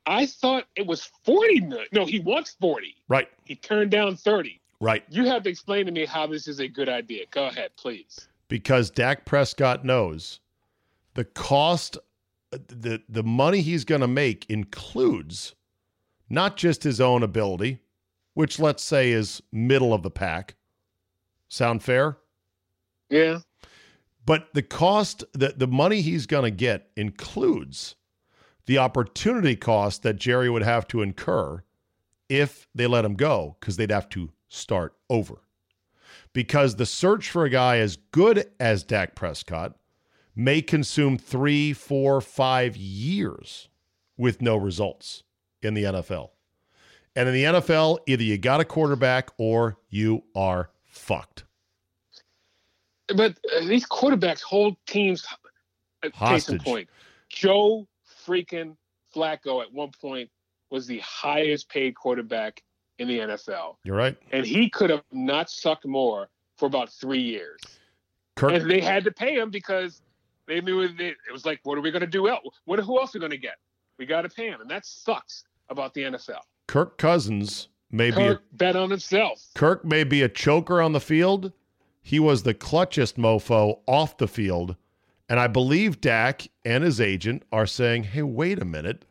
I thought it was 40 million. No, he wants 40. Right, He turned down 30. Right. You have to explain to me how this is a good idea. Go ahead, please. Because Dak Prescott knows the cost, the, the money he's going to make includes not just his own ability, which let's say is middle of the pack. Sound fair? Yeah. But the cost, that the money he's going to get includes the opportunity cost that Jerry would have to incur if they let him go, because they'd have to start over. Because the search for a guy as good as Dak Prescott may consume three, four, five years with no results in the NFL. And in the NFL, either you got a quarterback or you are fucked. But uh, these quarterbacks hold teams Case in Hostage. point, Joe freaking Flacco at one point was the highest paid quarterback in the NFL, You're right. and he could have not sucked more for about three years. Kirk and they had to pay him because they knew it, it was like, what are we going to do? What? Who else are we going to get? We got to pay him, and that sucks about the NFL. Kirk Cousins may be a bet on himself. Kirk may be a choker on the field. He was the clutchest mofo off the field. And I believe Dak and his agent are saying, hey, wait a minute.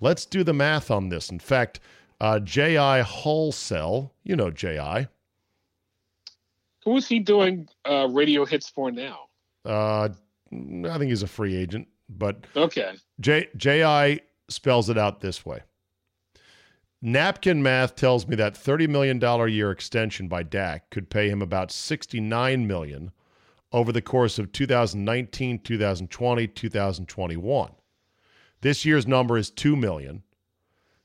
Let's do the math on this. In fact, uh, J.I. Halsell, you know J.I., Who is he doing uh, radio hits for now? uh, I think he's a free agent, but Okay, J, J.I. spells it out this way. Napkin math tells me that $30 million a year extension by Dak could pay him about 69 million over the course of 2019, 2020, 2021. This year's number is 2 million.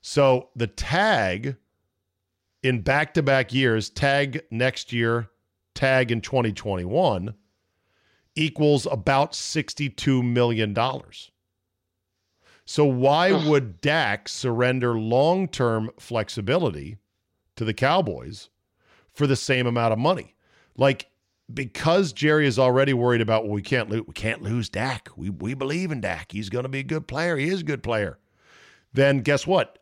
So the tag in back-to-back years, tag next year, tag in 2021 equals about $62 million. So why Ugh. would Dak surrender long-term flexibility to the Cowboys for the same amount of money? Like because Jerry is already worried about well, we can't lose we can't lose Dak. We we believe in Dak. He's going to be a good player. He is a good player. Then guess what?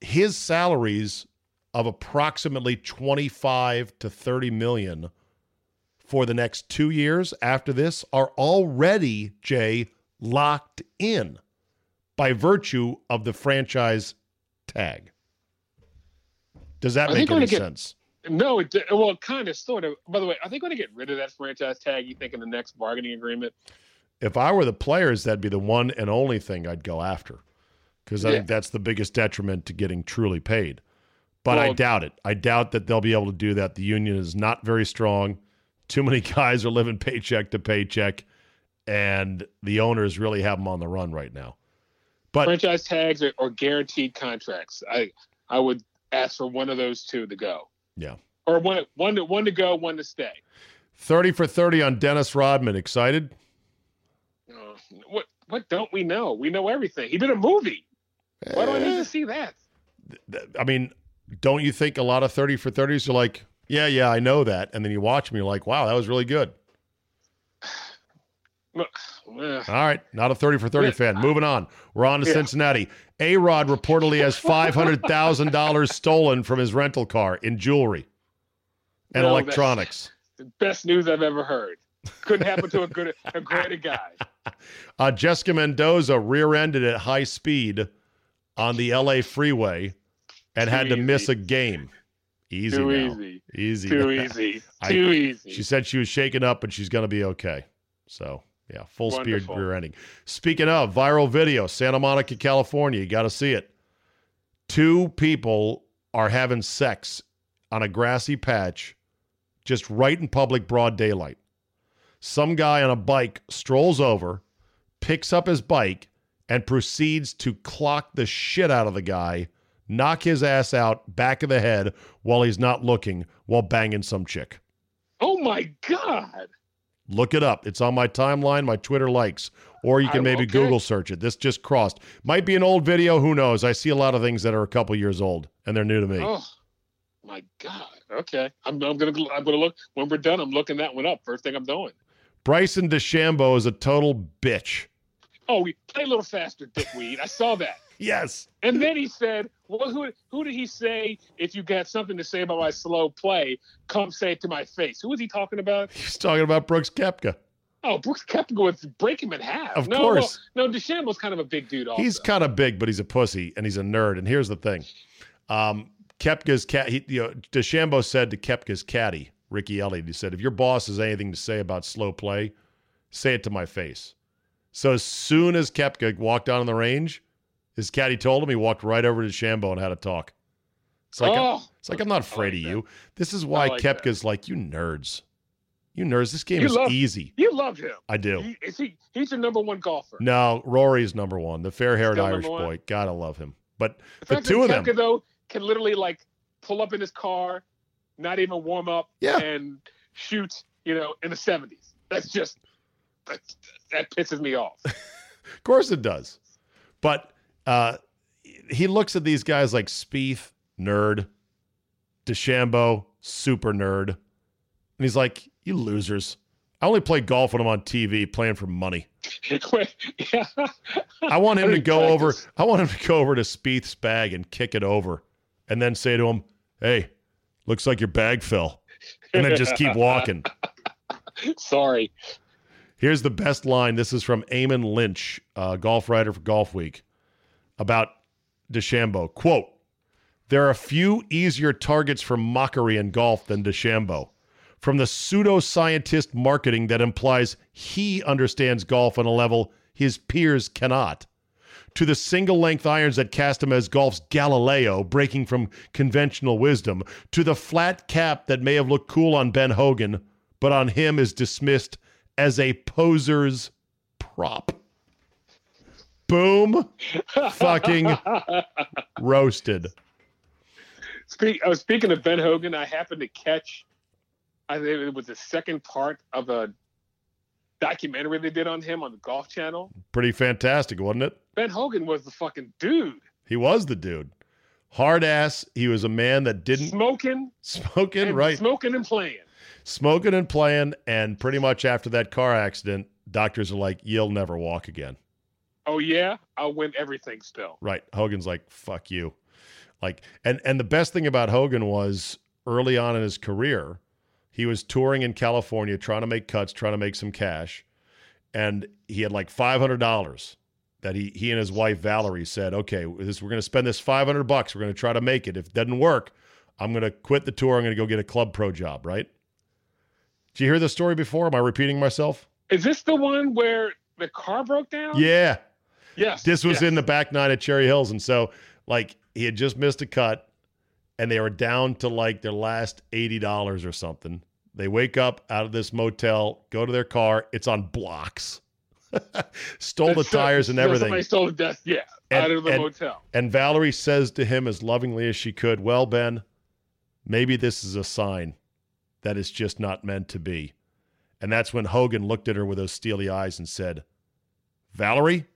His salaries of approximately 25 to 30 million for the next 2 years after this are already Jay locked in by virtue of the franchise tag. Does that make any get- sense? no, it well, kind of, sort of. By the way, are they going to get rid of that franchise tag? You think in the next bargaining agreement? If I were the players, that'd be the one and only thing I'd go after because I Yeah. think that's the biggest detriment to getting truly paid. But I doubt it. I doubt that they'll be able to do that. The union is not very strong. Too many (laughs) guys are living paycheck to paycheck, and the owners really have them on the run right now. But franchise tags or, or guaranteed contracts. I I would ask for one of those two to go. Yeah. Or one one to one to go, one to stay. 30 for 30 on Dennis Rodman. Excited? Uh, what what don't we know? We know everything. He did a movie. Why do I need Eh. to see that? I mean, don't you think a lot of 30 for 30s are like, yeah, yeah, I know that. And then you watch them, you're like, wow, that was really good. (sighs) All right, not a 30 for 30 fan. Moving on. We're on to Yeah. Cincinnati. A Rod reportedly has (laughs) $500,000 stolen from his rental car in jewelry and No, electronics. best news I've ever heard. Couldn't happen to a good a greater guy. (laughs) Uh, Jessica Mendoza rear ended at high speed on the LA freeway and Too had to miss a game. Easy Too now. easy. Easy. Too (laughs) easy. I- Too easy. She said she was shaken up and she's going to be okay. So, yeah, full speed rear ending. Speaking of viral video, Santa Monica, California, you got to see it. Two people are having sex on a grassy patch just right in public broad daylight. Some guy on a bike strolls over, picks up his bike, and proceeds to clock the shit out of the guy, knock his ass out back of the head while he's not looking, while banging some chick. oh my god. Look it up. It's on my timeline, my Twitter likes, or you can I- maybe okay. Google search it. This just crossed. Might be an old video. Who knows? I see a lot of things that are a couple years old and they're new to me. Oh my god. Okay. I'm, I'm gonna I'm gonna look when we're done. I'm looking that one up. First thing I'm doing. Bryson DeChambeau is a total bitch. Oh, we play a little faster, dickweed. I saw that. (laughs) Yes. And then he said, "Well, who who did he say? If you got something to say about my slow play, come say it to my face." Who was he talking about? He's talking about Brooks Koepka. Oh, Brooks going to break him in half. Of no, course. Well, no, DeChambeau's kind of a big dude. Also. He's kind of big, but he's a pussy and he's a nerd. And here's the thing. Um, Koepka's cat, he, you know, DeChambeau said to Koepka's caddy, Ricky Elliott, he said, if your boss has anything to say about slow play, say it to my face. So as soon as Koepka walked out on the range, his caddy told him he walked right over to DeChambeau and had a talk. It's like, oh, it's like I'm not afraid like of you. This is why I like that. Koepka's like, you nerds. You nerds, this game You is love- easy. you love him. I do. He, is he? He's your number one golfer. No, Rory's number one, the fair-haired Irish boy. Gotta love him. But The the two of that them, though can literally like pull up in his car, not even warm up, Yeah. and shoot. You know, in the seventies. That's just that, that pisses me off. (laughs) Of course it does. But uh, he looks at these guys like Spieth, nerd, DeChambeau, super nerd. And he's like, you losers. I only play golf when I'm on TV playing for money. (laughs) yeah. I want him I to go over. I want him to go over to Spieth's bag and kick it over, and then say to him, "Hey, looks like your bag fell," and then just keep walking. (laughs) Sorry. Here's the best line. This is from Eamon Lynch, uh, golf writer for Golf Week, about DeChambeau. Quote: There are few easier targets for mockery in golf than DeChambeau. From the pseudoscientist marketing that implies he understands golf on a level his peers cannot, to the single length irons that cast him as golf's Galileo, breaking from conventional wisdom, to the flat cap that may have looked cool on Ben Hogan, but on him is dismissed as a poser's prop. Boom. Fucking (laughs) roasted. Speak, uh, speaking of Ben Hogan, I happened to catch, I think it was the second part of a documentary they did on him on the Golf Channel. Pretty fantastic, wasn't it? Ben Hogan was the fucking dude. He was the dude. Hard ass. He was a man that didn't Smoking, smoking, right? smoking and playing. Smoking and playing. And pretty much after that car accident, doctors are like, you'll never walk again. Oh yeah, I'll win everything still. Right. Hogan's like, fuck you. Like, and and the best thing about Hogan was early on in his career, he was touring in California, trying to make cuts, trying to make some cash, and he had like five hundred dollars that he he and his wife Valerie said, okay, this we're going to spend this five hundred bucks. We're going to try to make it. If it doesn't work, I'm going to quit the tour. I'm going to go get a club pro job. Right? Did you hear this story before? Am I repeating myself? Is this the one where the car broke down? Yeah. Yes. This was yes. in the back nine at Cherry Hills, and so like he had just missed a cut, and they were down to like their last eighty dollars or something. They wake up out of this motel, go to their car. It's on blocks. (laughs) Stole the That's- tires and everything. Somebody stole the desk. Yeah, And- out of the and- motel. And Valerie says to him as lovingly as she could, Well, Ben, maybe this is a sign that it's just not meant to be. And that's when Hogan looked at her with those steely eyes and said, Valerie,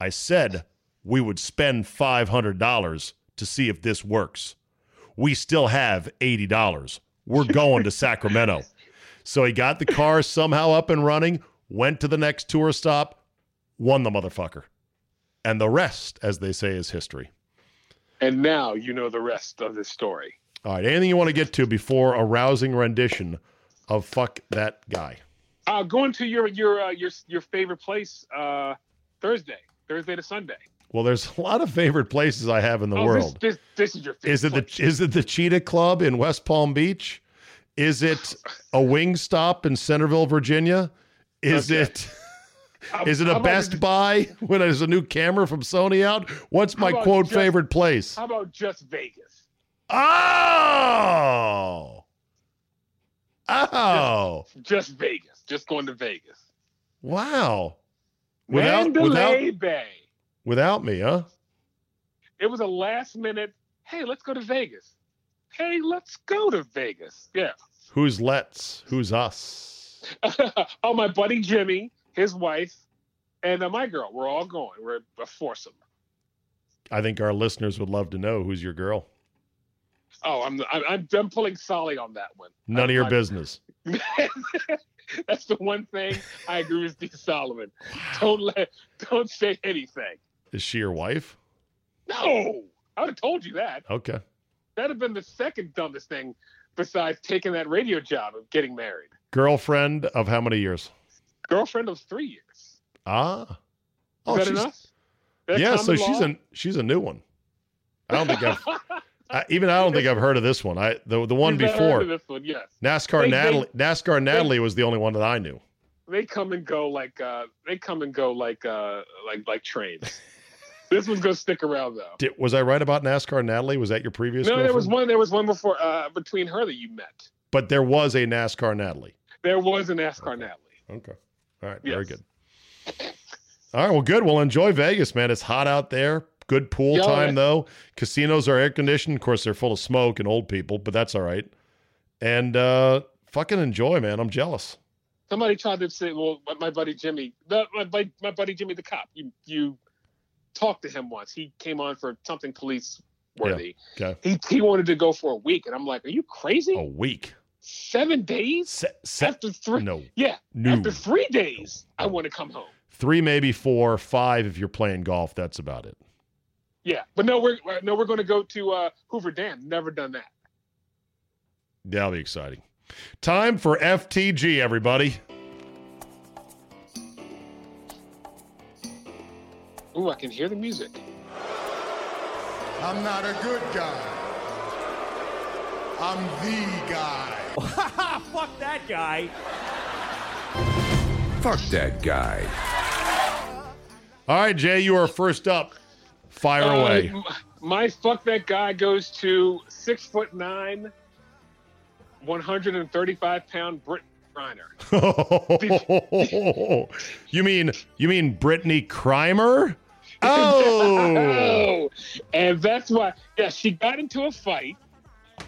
I said we would spend $500 to see if this works. We still have $80. We're going to (laughs) Sacramento. So he got the car somehow up and running, went to the next tour stop, won the motherfucker. And the rest, as they say, is history. And now you know the rest of this story. All right. Anything you want to get to before a rousing rendition of "Fuck That Guy"? Uh, going to your your uh, your your favorite place uh, Thursday, Thursday to Sunday. Well, there's a lot of favorite places I have in the oh, world. This, this this is your favorite. Is it place. the is it the Cheetah Club in West Palm Beach? Is it a wing stop in Centreville, Virginia? Is Okay. it it how a Best just- Buy when there's a new camera from Sony out? What's my quote just- favorite place? How about just Vegas? Oh, oh, Just Vegas. Just going to Vegas. wow! Without Mandalay without Bay. without me, huh? It was a last minute. Hey, let's go to Vegas. Hey, let's go to Vegas. Yeah. Who's let's? Who's us? (laughs) oh, my buddy Jimmy, his wife, and uh, my girl. We're all going. We're a foursome. I think our listeners would love to know who's your girl. Oh, I'm I'm I'm, pulling Solly on that one. None of your I- business. (laughs) That's the one thing I agree with Steve Solomon. Don't let, don't say anything. Is she your wife? No, I would have told you that. Okay. That'd have been the second dumbest thing besides taking that radio job of getting married. Girlfriend of how many years? Girlfriend of three years. Ah. Is Oh, that she's, enough? That yeah. So common she's a she's a new one. I don't think I've (laughs) I, even I don't think I've heard of this one. I the the one You've before this one, yes. NASCAR They- they- Natalie NASCAR Natalie was the only one that I knew. They come and go like uh, they come and go like uh, like like trains. (laughs) this one's gonna stick around though. Did, was I right about NASCAR Natalie? Was that your previous? No, there was one. There was one before uh, between her that you met. But there was a NASCAR Natalie. There was an NASCAR Natalie. Okay. All right. Very good. All right. Well, good. Well, enjoy Vegas, man. It's hot out there. Good pool Yeah, time, man. though. Casinos are air conditioned. Of course, they're full of smoke and old people, but that's all right. And uh, fucking enjoy, man. I'm jealous. somebody tried to say, well, my, buddy Jimmy, the, my, my buddy Jimmy the cop, you you talked to him once. He came on for something police worthy. Okay. He he wanted to go for a week, and I'm like, are you crazy? A week. Seven days Se- se- after three? no. Yeah, No. after three days, I want to come home. Three, maybe four, five if you're playing golf. That's about it. Yeah, but no, we're no, we're going to go to uh, Hoover Dam. Never done that. That'll be exciting. Time for FTG, everybody. Ooh, I can hear the music. I'm not a good guy. I'm the guy. (laughs) Fuck that guy. Fuck that guy. All right, Jay, you are first up. Fire Uh, away. my fuck that guy goes to six foot nine, 135 pound Britt Reiner. (laughs) you mean you mean Brittany Crimer? (laughs) Oh, Oh, and that's why, yeah, she got into a fight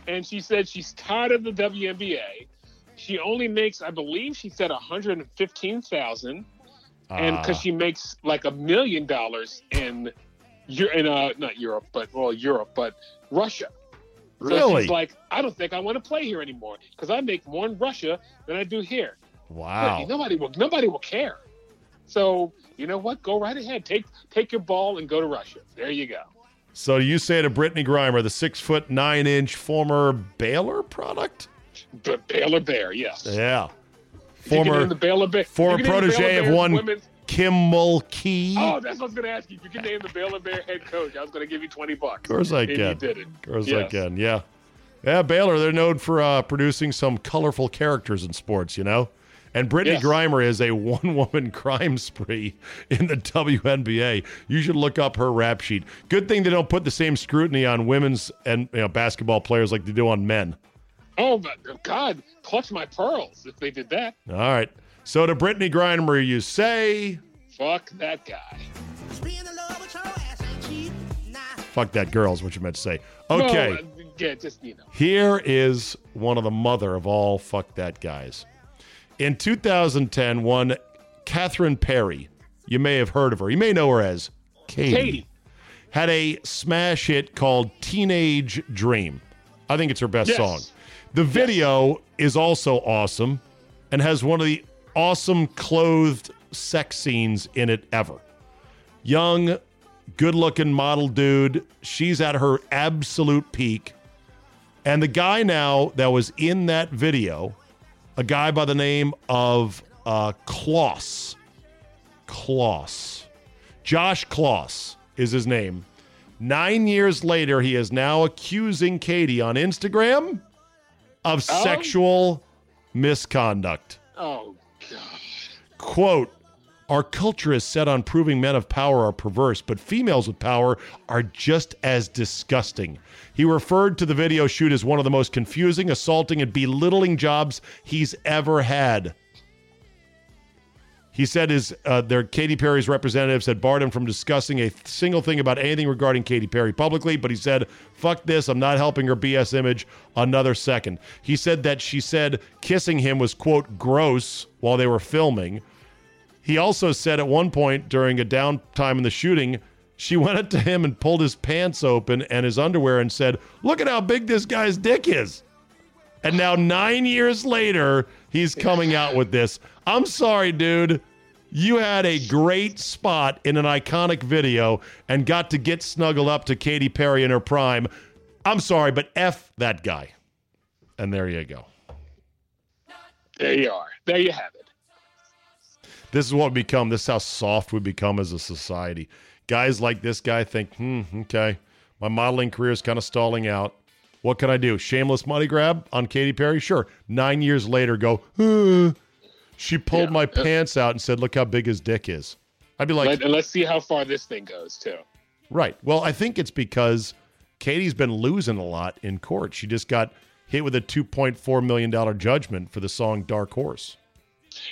and she said she's tired of the WNBA. She only makes, I believe she said 115,000 and Ah, because she makes like a million dollars in, in uh, not Europe, but well, Europe, but Russia. So really? she's like, I don't think I want to play here anymore because I make more in Russia than I do here. wow. Nobody will, nobody will care. So you know what? Go right ahead. Take take your ball and go to Russia. There you go. So you say to Brittney Griner, the six foot nine inch former Baylor product? B- Baylor Bear, yes. Yeah. You can name Former the Baylor Bear. former protege Baylor of one women's- Kim Mulkey. Oh, that's what I was going to ask you. If you can name the Baylor Bear head coach, I was going to give you twenty bucks. Of course I can. You did it. Of course I can. Yeah. Yeah, Baylor, they're known for uh, producing some colorful characters in sports, you know? And Brittany Yes. Grimer is a (laughs) one woman crime spree in the WNBA. You should look up her rap sheet. Good thing they don't put the same scrutiny on women's and you know, basketball players like they do on men. Oh, but God, clutch my pearls if they did that. All right. So to Brittney Griner, you say, Fuck that guy. Being in love with your ass ain't cheap. Nah. fuck that girl is what you meant to say. Okay. No, uh, yeah, just you know. Here is one of the mother of all fuck that guys. In 2010, one Catherine Perry, you may have heard of her. You may know her as Katy, Katy. had a smash hit called Teenage Dream. I think it's her best Yes. song. The video is also awesome and has one of the awesome clothed sex scenes in it ever. Young, good looking model dude. She's at her absolute peak. And the guy now that was in that video, a guy by the name of uh, Kloss. Kloss. Josh Kloss is his name. Nine years later, he is now accusing Katy on Instagram of Oh? sexual misconduct. Oh. Quote, our culture is set on proving men of power are perverse, but females with power are just as disgusting. He referred to the video shoot as one of the most confusing, assaulting, and belittling jobs he's ever had. He said his uh, their Katy Perry's representatives had barred him from discussing a single thing about anything regarding Katy Perry publicly, but he said, "Fuck this! I'm not helping her BS image another second." He said that she said kissing him was quote gross while they were filming. He also said at one point during a downtime in the shooting, she (laughs) went up to him and pulled his pants open and his underwear and said, "Look at how big this guy's dick is." And now 9 years later, he's coming out with this. I'm sorry, dude. You had a great spot in an iconic video and got to get snuggled up to Katy Perry in her prime. I'm sorry, but F that guy. And there you go. There you are. There you have it. This is what we become. This is how soft we become as a society. Guys like this guy think, hmm, okay, my modeling career is kind of stalling out. What can I do? Shameless money grab on Katy Perry? Sure. Nine years later, go, "Uh, she pulled Yeah. my pants out and said, look how big his dick is. I'd be like, Let, and let's see how far this thing goes too. right. Well, I think it's because Katy's been losing a lot in court. She just got hit with a $2.4 million judgment for the song Dark Horse.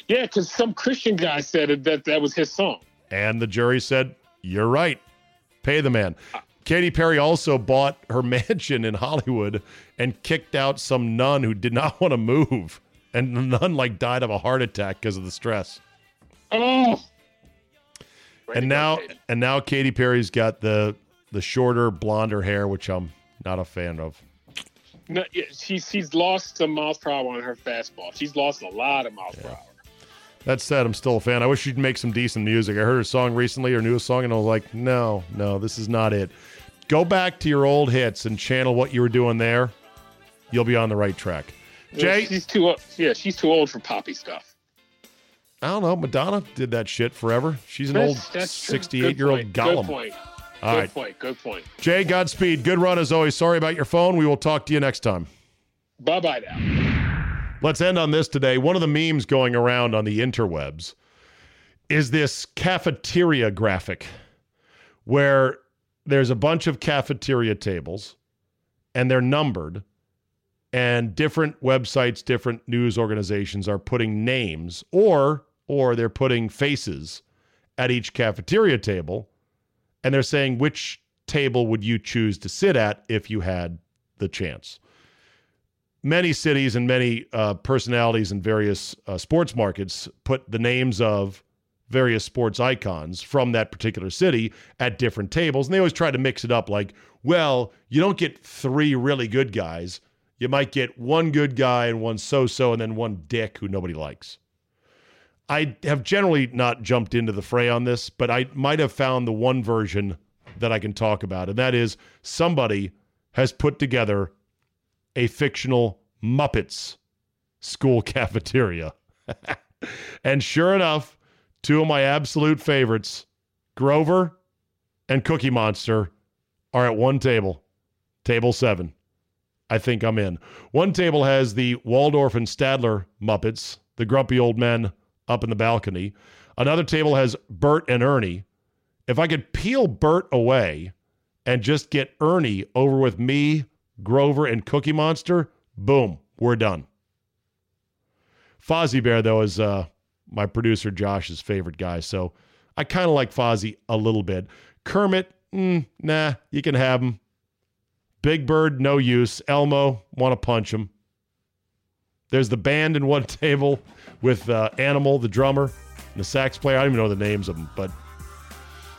Yeah, because some Christian guy said that that was his song. And the jury said, You're right. Pay the man. Uh, Katy Perry also bought her (laughs) mansion in Hollywood and kicked out some nun who did not (laughs) want to move. And (laughs) none like died of a heart attack because of the stress. Oh. And now Katy. and now Katy Perry's got the the shorter blonder hair, which I'm not a fan of. No, yeah, she's she's lost some miles per hour on her fastball. She's lost a lot of miles per hour. That said, I'm still a fan. I wish she'd make some decent music. I heard her song recently, her newest song, and I was like, no, no, this is not it. Go back to your old hits and channel what you were doing there. You'll be on the right track. Jay, she's too o- yeah, she's too old for poppy stuff. I don't know. Madonna did that shit forever. She's an old 68 year old Good point. Gollum. Good point. All good right. point. Good point. Jay, Godspeed. Good run as always. Sorry about your phone. We will talk to you next time. Bye bye now. Let's end on this today. One of the memes going around on the interwebs is this cafeteria graphic where there's a bunch of cafeteria tables and they're numbered and different websites different news organizations are putting names or or they're putting faces at each cafeteria table and they're saying which table would you choose to sit at if you had the chance many cities and many uh, personalities in various uh, sports markets put the names of various sports icons from that particular city at different tables. And they always try to mix it up like, well, you don't get three really good guys. You might get one good guy and one so so, and then one dick who nobody likes. I have generally not jumped into the fray on this, but I might have found the one version that I can talk about. And that is somebody has put together a fictional Muppets school (laughs) cafeteria. (laughs) and sure enough, two of my absolute favorites, Grover and Cookie Monster, are at one table, table seven. I think I'm in. One table has the Waldorf and Statler Muppets, the grumpy old men up in the balcony. Another table has Bert and Ernie. If I could peel Bert away and just get Ernie over with me, Grover, and Cookie Monster, boom, we're done. Fozzie Bear, though, is uh, my producer Josh's favorite guy, so I kind of like Fozzie a little bit. Kermit, mm, nah, you can have him. Big Bird, no use. Elmo, want to punch him. There's the band in one (laughs) table with uh, Animal, the drummer, and the sax player. I don't even know the names of them, but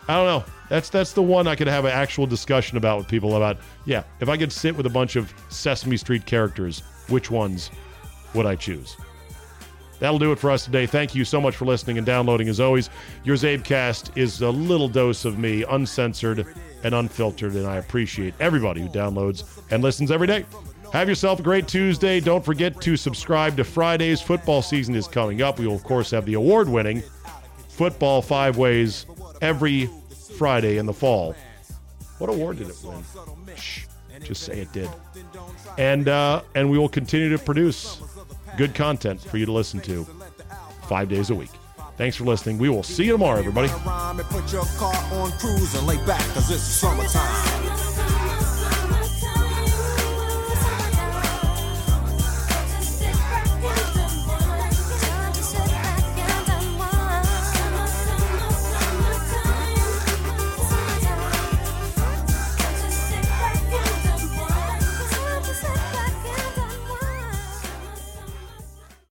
I don't know. That's that's the one I could have an actual discussion about with people about. Yeah, if I could sit with a bunch of Sesame Street characters, which ones would I choose? That'll do it for us today. Thank you so much for listening and downloading. As always, your CzabeCast is a little dose of me, uncensored and unfiltered, and I appreciate everybody who downloads and listens every day. Have yourself a great Tuesday. Don't forget to subscribe to Fridays. Football season is coming up. We will, of course, have the award winning Football Five Ways every Friday in the fall. What award did it win? Shh, just say it did. And uh, and we will continue to produce good content for you to listen to five days a week. Thanks for listening. We will see you tomorrow, everybody.